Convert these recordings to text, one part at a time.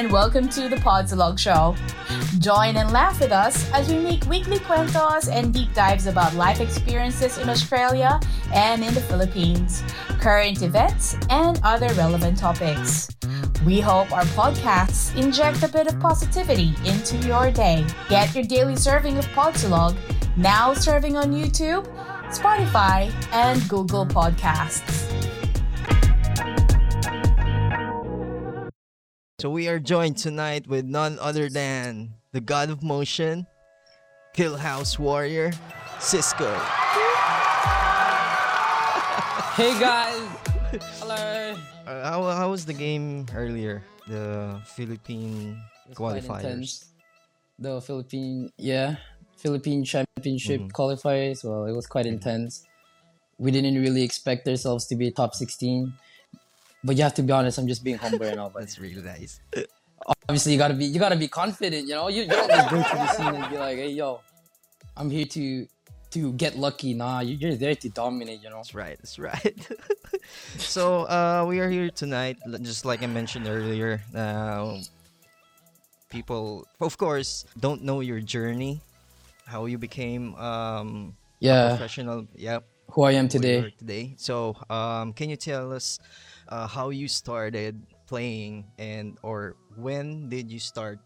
and welcome to the Podsilog Show. Join and laugh with us as we make weekly cuentos and deep dives about life experiences in Australia and in the Philippines, current events, and other relevant topics. We hope our podcasts inject a bit of positivity into your day. Get your daily serving of Podsilog, now serving on YouTube, Spotify, and Google Podcasts. So we are joined tonight with none other than the god of motion, Kill House Warrior, Sisco. Hey guys! Hello! Uh, how, how was the game earlier? The Philippine It was quite qualifiers. The Philippine, yeah, Philippine Championship Mhm. qualifiers. Well, it was quite intense. We didn't really expect ourselves to be top 16. But you have to be honest, I'm just being humble right now. But That's really nice. obviously, you gotta be you gotta be confident. You know, you, you don't just go to the scene and be like, "Hey, yo, I'm here to to get lucky." Nah, you- you're there to dominate. You know. That's right. That's right. so uh, we are here tonight, just like I mentioned earlier. Uh, people, of course, don't know your journey, how you became um, Yeah, professional. Yep. who I am today. today. So, um, can you tell us uh, how you started playing and or when did you start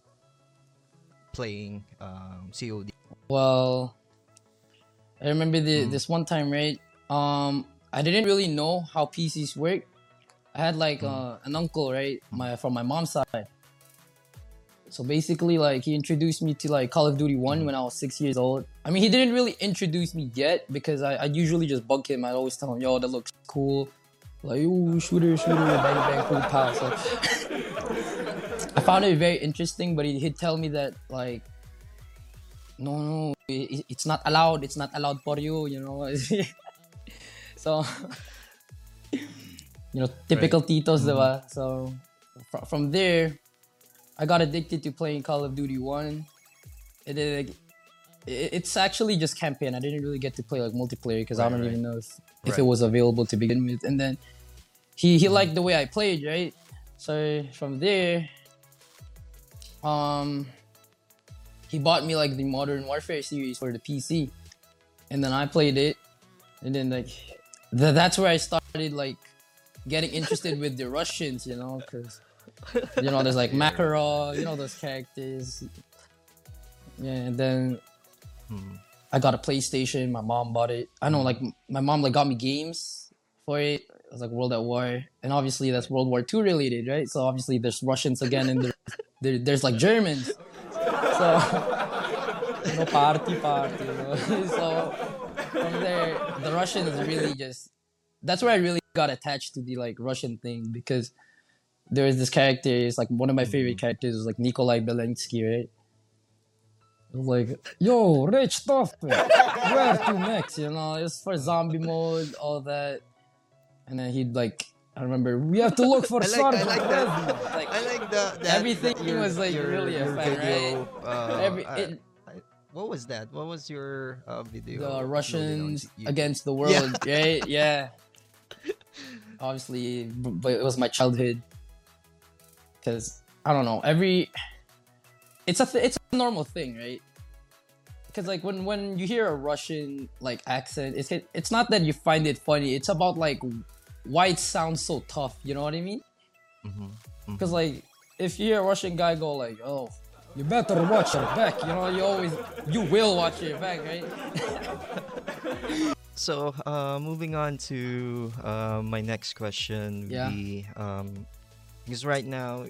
playing um, COD? Well, I remember the, Mm. this one time, right? Um, I didn't really know how PCs work. I had like Mm. uh, an uncle, right, my from my mom's side. So basically, like he introduced me to like Call of Duty One Mm. when I was six years old. I mean, he didn't really introduce me yet because I I usually just bug him. I'd always tell him, "Yo, that looks cool." Like, ooh, shooter, shooter, bang, bang, cool, pow. So I found it very interesting, but he, he'd tell me that like no, no, i- i- it's not allowed. It's not allowed for you. You know. so, you know, typical titos, mm-hmm. diba? So, fr- from there, I got addicted to playing Call of Duty One. And then, like, it's actually just campaign. I didn't really get to play like multiplayer because I don't right. even know if, if Right. it was available to begin with. And then he he liked the way I played, right? So from there, um, he bought me like the Modern Warfare series for the PC, and then I played it, and then like th- that's where I started like getting interested with the Russians, you know, because you know there's like Makarov, you know those characters. Yeah, and then Hmm. I got a PlayStation. My mom bought it. I know, like m- my mom like got me games for it. It was like World at War, and obviously that's World War Two related, right? So obviously there's Russians again, and there, there, there's like Germans. So you know, party, party. You know? so from there, the Russians really just. That's where I really got attached to the like Russian thing because there is this character. It's like one of my favorite mm-hmm. characters was like Nikolai Belinski, right? Like, yo, rich stuff, where to next? You know, it's for zombie mode, all that. And then he'd like, I remember, we have to look for I like, I like that. Like, I like the that, everything that your- was, like, your- really a fan, video, uh, every, uh, it, what was that? What was your uh, video? the Russians against the world, right? Yeah. Obviously, but it was my childhood. Because I don't know, every it's a th- it's a normal thing, right? Because like when when you hear a Russian like accent, it's it's not that you find it funny. It's about like why it sounds so tough. You know what I mean? Because like if you hear a Russian guy go like, "Oh, you better watch your back," you know, you always you will watch your back, right? So, uh, moving on to uh, my next question Yeah. be um, because right now,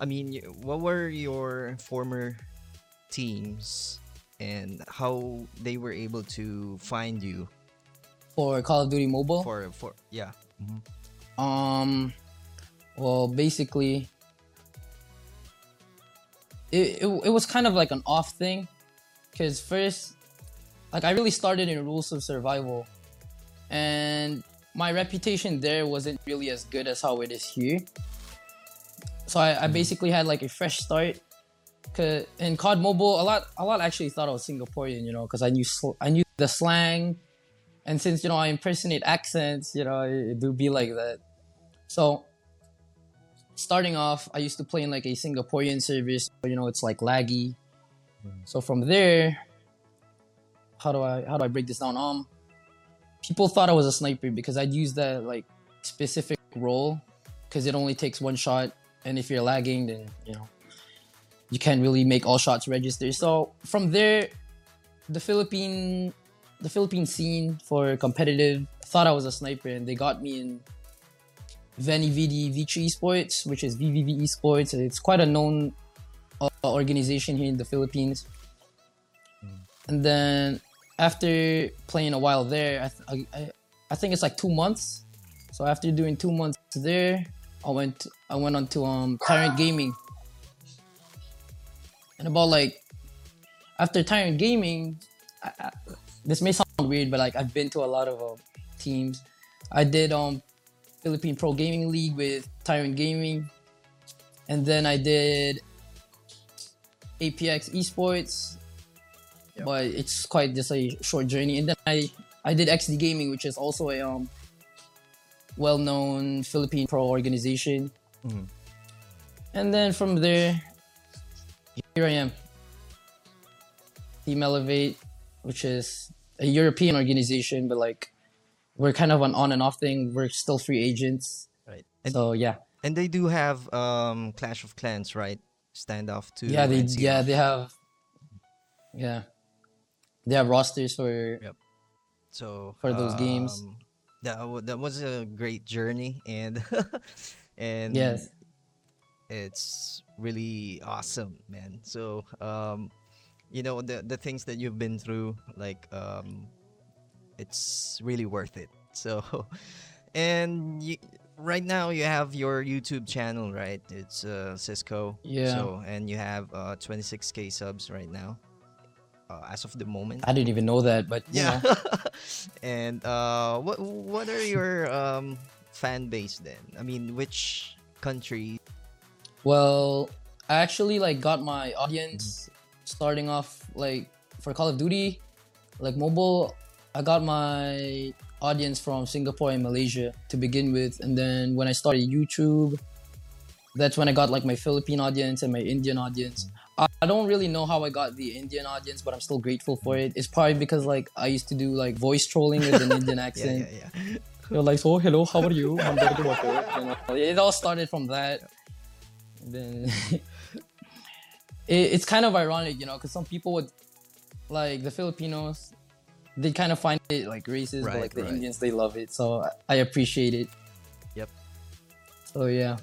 I mean, what were your former teams and how they were able to find you For Call of Duty Mobile. for for yeah. Mhm. Um, well, basically, it, it, it was kind of like an off thing. Because first, like, I really started in Rules of Survival. And my reputation there wasn't really as good as how it is here. So I, I basically had like a fresh start. Cause in COD Mobile, a lot, a lot actually thought I was Singaporean, you know, because I knew, sl- I knew the slang, and since you know I impersonate accents, you know, it, do be like that. So starting off, I used to play in like a Singaporean service. You know, it's like laggy. Mhm. So from there, how do I how do I break this down? Um, people thought I was a sniper because I'd use that like specific role because it only takes one shot, and if you're lagging, then you know you can't really make all shots register. So from there, the Philippine the Philippine scene for competitive thought I was a sniper, and they got me in VeniVidi Vici Esports, which is VVV Esports. It's quite a known uh, organization here in the Philippines. And then after playing a while there, I, th- I, I, I think it's like two months. So after doing two months there, I went I went on to um Tyrant Gaming. And about like after Tyrant Gaming, I, this may sound weird, but like I've been to a lot of uh, teams. I did um Philippine Pro Gaming League with Tyrant Gaming, and then I did APX Esports, Yep. but it's quite just a short journey. And then I I did XD Gaming, which is also a um well-known Philippine pro organization. Mhm. And then from there, here I am. Team Elevate, which is a European organization, but like we're kind of an on and off thing. We're still free agents. Right. And, So yeah. and they do have um Clash of Clans, right? Standoff 2. yeah, they NCR. yeah, they have yeah. They have rosters for Yep. so for those games. um, That wa- that was a great journey, and and yes. it's really awesome, man. So um, you know the the things that you've been through, like um, it's really worth it. So, and you, right now you have your YouTube channel, right? It's uh, Sisco. Yeah. So and you have uh 26k subs right now, uh, as of the moment. I didn't even know that, but Yeah. and uh, what what are your um fan base then? I mean, which country? Well, I actually like got my audience starting off like for Call of Duty, like mobile. I got my audience from Singapore and Malaysia to begin with, and then when I started YouTube, that's when I got like my Philippine audience and my Indian audience. I don't really know how I got the Indian audience, but I'm still grateful for it. It's probably because like I used to do like voice trolling with an Indian accent. yeah, yeah. They're like, so hello, how are you? I'm very. You know, it all started from that. And then it, it's kind of ironic, you know, because some people would like the Filipinos, they kind of find it like racist, but like the right. Indians, they love it. So I, appreciate it. Yep. So yeah,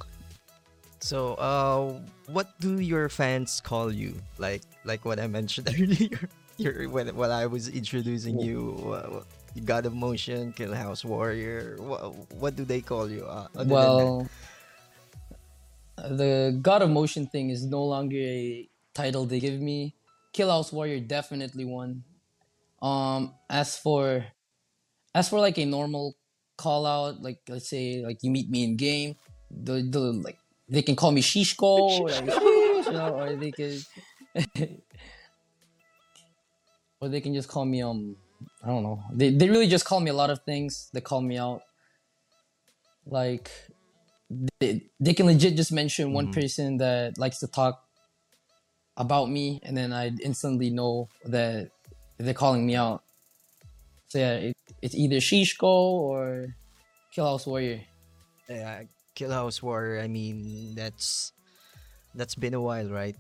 So, uh, what do your fans call you? Like, like what I mentioned earlier. When when I was introducing you, uh, got a motion, Kill House Warrior. What what do they call you? Uh, other than that? well, the God of Motion thing is no longer a title they give me. Kill House Warrior definitely one. Um, as for as for like a normal call out, like let's say like you meet me in game, the the like they can call me Shishko, or, like, Shish, you know, or they can or they can just call me um I don't know. They they really just call me a lot of things. They call me out. Like they, they can legit just mention one Mhm. person that likes to talk about me and then I instantly know that they're calling me out. So yeah, it, it's either Shishko or Kill House Warrior. Yeah, Kill House Warrior. I mean, that's that's been a while, right?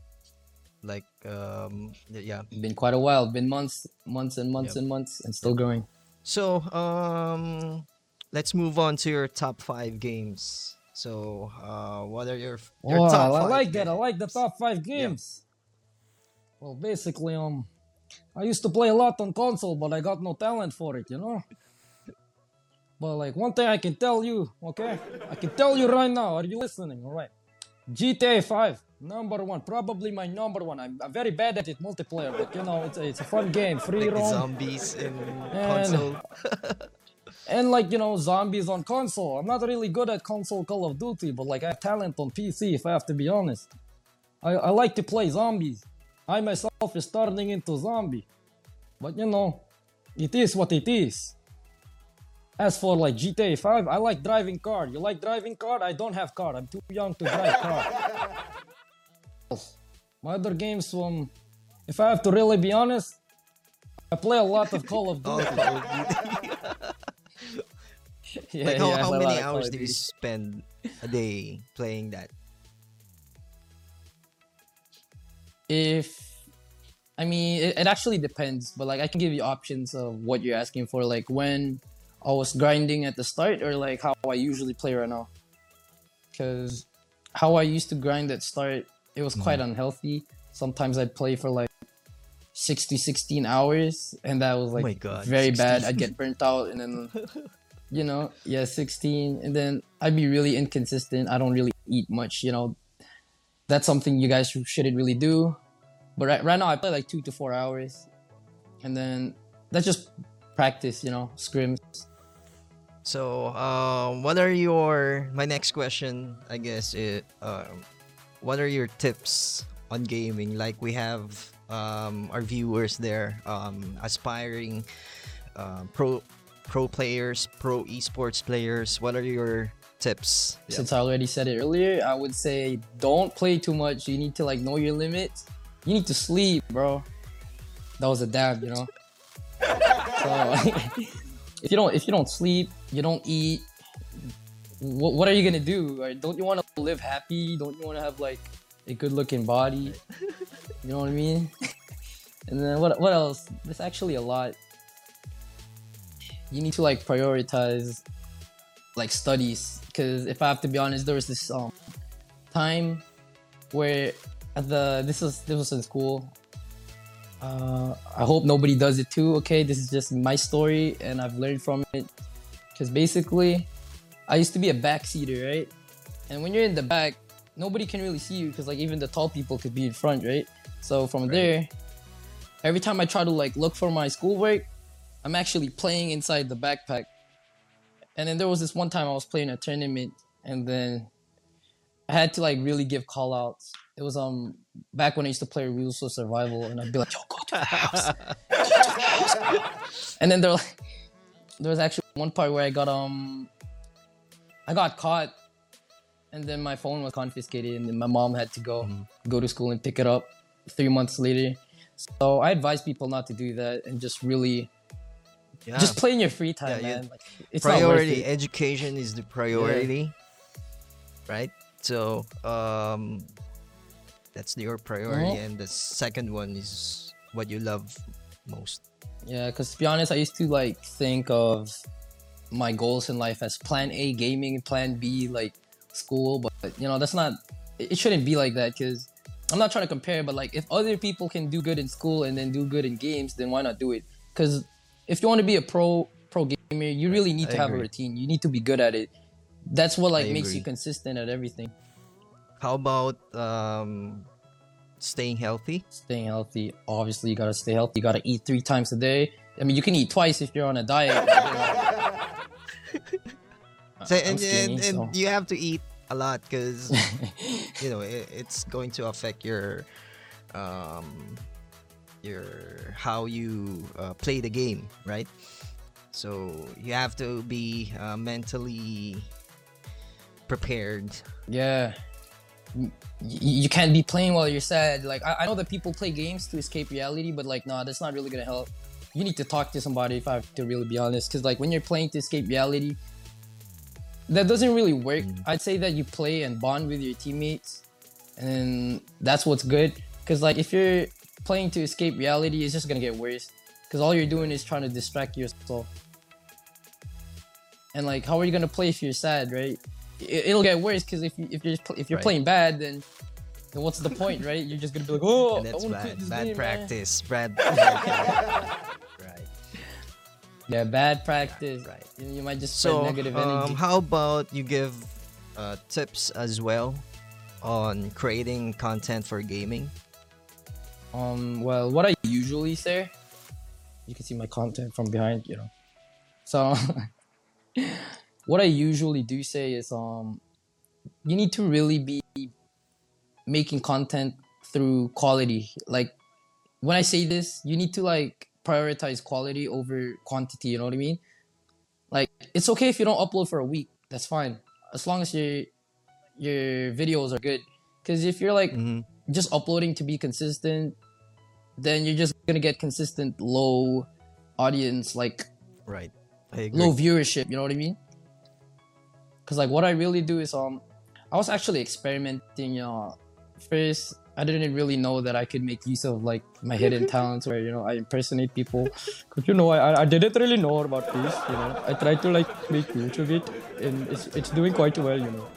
Like, um, yeah. Been quite a while, been months, months and months Yep. and months and still growing. So, um, let's move on to your top five games. So, uh, what are your your Wow, top I like that. I like the top five games. Well, basically, um, I used to play a lot on console, but I got no talent for it, you know. But like one thing I can tell you, okay, I can tell you right now. Are you listening? All right, GTA 5, number one, probably my number one. I'm, I'm very bad at it multiplayer, but you know, it's a, it's a fun game, free Like roam. zombies in And- console. And like you know, zombies on console. I'm not really good at console Call of Duty, but like I have talent on PC. If I have to be honest, I, I like to play zombies. I myself is turning into zombie, but you know, it is what it is. As for like GTA 5, I like driving car. You like driving car? I don't have car. I'm too young to drive car. My other games, um, if I have to really be honest, I play a lot of Call of Duty. Call of Duty. Yeah, like how, yeah, how many lot of Call hours do you spend a day playing that? If I mean it, it actually depends, but like I can give you options of what you're asking for, like when I was grinding at the start or like how I usually play right now. Cause how I used to grind at start, it was quite mm-hmm. unhealthy. Sometimes I'd play for like 60, 16 hours, and that was oh like my God, very bad. I'd get burnt out, and then you know, yeah, 16, and then I'd be really inconsistent. I don't really eat much, you know. That's something you guys shouldn't really do. But right, right now, I play like two to four hours, and then that's just practice, you know, scrims. So, um, what are your my next question? I guess it. Um, what are your tips on gaming? Like we have um, our viewers there, um, aspiring um, pro pro players, pro esports players. What are your tips? Yeah. Since I already said it earlier, I would say don't play too much. You need to like know your limits. You need to sleep, bro. That was a dab, you know. so if you don't if you don't sleep, you don't eat. What, what are you gonna do? Or don't you want to live happy? Don't you want to have like a good looking body? You know what I mean? and then what what else? There's actually a lot. You need to like prioritize like studies because if I have to be honest, there was this um time where at the this was this was in school. Uh, I hope nobody does it too. Okay, this is just my story and I've learned from it. Because basically, I used to be a backseater, right? And when you're in the back, nobody can really see you because like even the tall people could be in front, right? So from there, every time I try to like look for my schoolwork, I'm actually playing inside the backpack. And then there was this one time I was playing a tournament, and then I had to like really give call outs. It was um back when I used to play Rules of Survival, and I'd be like, "Yo, go to the house." Go to the house. and then there, like, there was actually one part where I got um, I got caught, and then my phone was confiscated, and then my mom had to go go to school and pick it up three months later. So I advise people not to do that and just really Yeah. just play in your free time, Yeah, man. Like, it's priority it. education is the priority right so um that's your priority Mhm. and the second one is what you love most Yeah, because to be honest, I used to like think of my goals in life as plan A gaming, plan B like school, but you know that's not. It it shouldn't be like that because I'm not trying to compare, but like if other people can do good in school and then do good in games, then why not do it? Because if you want to be a pro pro gamer, you really need I to have a routine. You need to be good at it. That's what like I makes you consistent at everything. how about um staying healthy Staying healthy, obviously, you gotta stay healthy. You gotta eat three times a day. I mean, you can eat twice if you're on a diet. but, so, and, skinny, and, and so- you have to eat a lot because you know it, it's going to affect your um your how you uh, play the game right so you have to be uh, mentally prepared Yeah. Y- y- you can't be playing while you're sad. Like I, I know that people play games to escape reality, but like nah, that's not really gonna help. You need to talk to somebody if I have to really be honest. Cause like when you're playing to escape reality, that doesn't really work. I'd say that you play and bond with your teammates, and that's what's good. Cause like if you're playing to escape reality, is just gonna get worse. Cause all you're doing is trying to distract yourself. And like, how are you gonna play if you're sad, right? It, it'll get worse because if you if you're if you're Right. playing bad, then then what's the point, right? You're just gonna be like, oh, and that's quit bad this bad game, man." practice bad, bad right Yeah, bad practice. right. You, you might just spread so negative energy. um, how about you give uh, tips as well on creating content for gaming Um, well, what I usually say, you can see my content from behind, you know. So, what I usually do say is, um, you need to really be making content through quality. Like, when I say this, you need to like prioritize quality over quantity. You know what I mean? like it's okay if you don't upload for a week. That's fine as long as your your videos are good. Because if you're like hmm just uploading to be consistent, then you're just gonna get consistent low audience, like Right. Low viewership. You know what I mean? Because like what I really do is um, I was actually experimenting. You know, first I didn't really know that I could make use of like my hidden talents, where you know I impersonate people. Cause you know I I didn't really know about this. You know, I tried to like make use of it, and it's it's doing quite well. You know,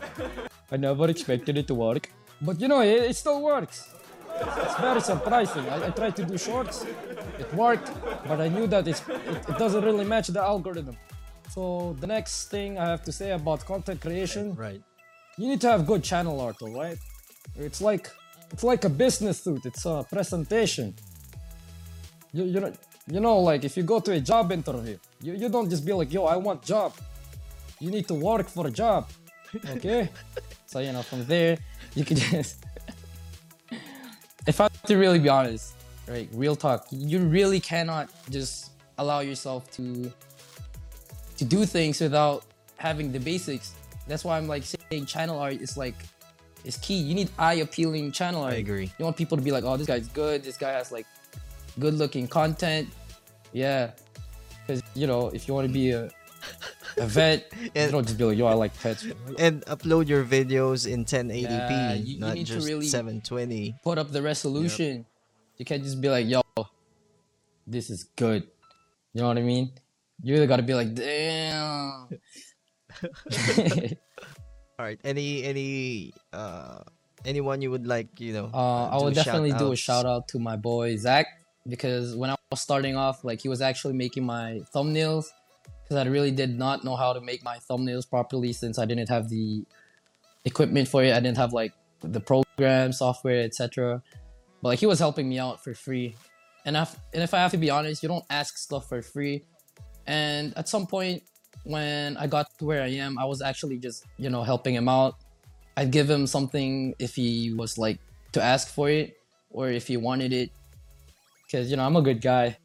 I never expected it to work, but you know it, it still works. It's very surprising. I, I tried to do shorts, it worked, but I knew that it's, it, it doesn't really match the algorithm. So the next thing I have to say about content creation, Right. you need to have good channel art, all right? It's like it's like a business suit. It's a presentation. You you know you know like if you go to a job interview, you, you don't just be like yo I want job. You need to work for a job, okay? so you know from there you can just. If I have to really be honest, right? Real talk, you really cannot just allow yourself to to do things without having the basics. That's why I'm like saying channel art is like is key. You need eye appealing channel art. I agree. You want people to be like, oh, this guy's good. This guy has like good looking content. Yeah, because you know if you want to be a a vet, you And- don't just be like, yo, I like pets. And upload your videos in 1080p, Yeah, you- not need to just really- 720. Put up the resolution. You can't just be like, yo, this is good. You know what I mean? You really gotta be like, damn. All right. Any any uh anyone you would like, you know? Uh, I do would definitely do a shout out to my boy Zach because when I was starting off, like he was actually making my thumbnails because I really did not know how to make my thumbnails properly since I didn't have the equipment for it. I didn't have like the program, software, etc. But like he was helping me out for free, and if and if I have to be honest, you don't ask stuff for free. And at some point, when I got to where I am, I was actually just you know helping him out. I'd give him something if he was like to ask for it or if he wanted it, because you know I'm a good guy.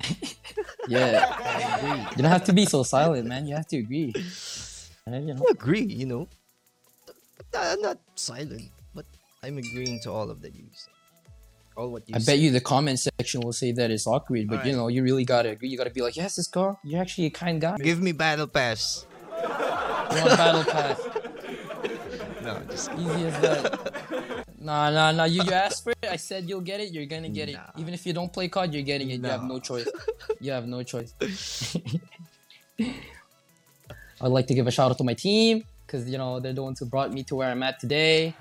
yeah, you don't have to be so silent, man. You have to agree. And, you know, I agree, you know. I'm not silent, but I'm agreeing to all of that you say. All what you I bet you the comment section will say that it's awkward, but you know you really gotta agree. You gotta be like, yes, this girl, you're actually a kind guy. Give me battle pass. You want battle pass? No, just Easy as that. Nah, nah, nah. You, you asked for it. I said you'll get it. You're gonna get it. Even if you don't play COD, you're getting it. You have no choice. You have no choice. I'd like to give a shout out to my team because you know they're the ones who brought me to where I'm at today.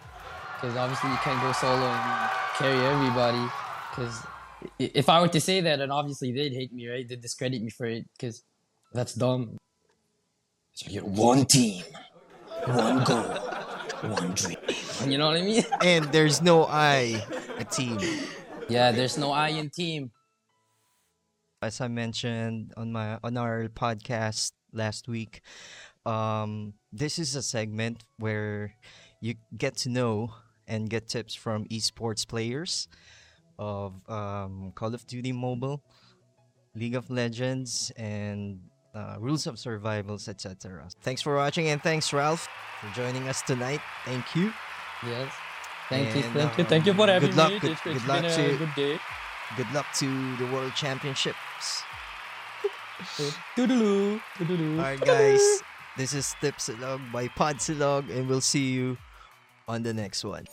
Because obviously you can't go solo and carry everybody. Because if I were to say that, and obviously they'd hate me, right? They'd discredit me for it. Because that's dumb. So you're one team, one goal, one dream. You know what I mean? and there's no I, a team. Yeah, there's no I in team. As I mentioned on my on our podcast last week, um, this is a segment where you get to know and get tips from esports players of um, Call of Duty Mobile, League of Legends, and uh, Rules of Survivals, etc. Thanks for watching and thanks Ralph for joining us tonight. Thank you. Yes. Thank you, And, thank you, um, thank you for having good luck, me. good- it's good it's luck been a to- good day. Good luck to the World Championships. Toodaloo, toodaloo. Alright, guys. This is Tipsilog by Podsilog, and we'll see you on the next one.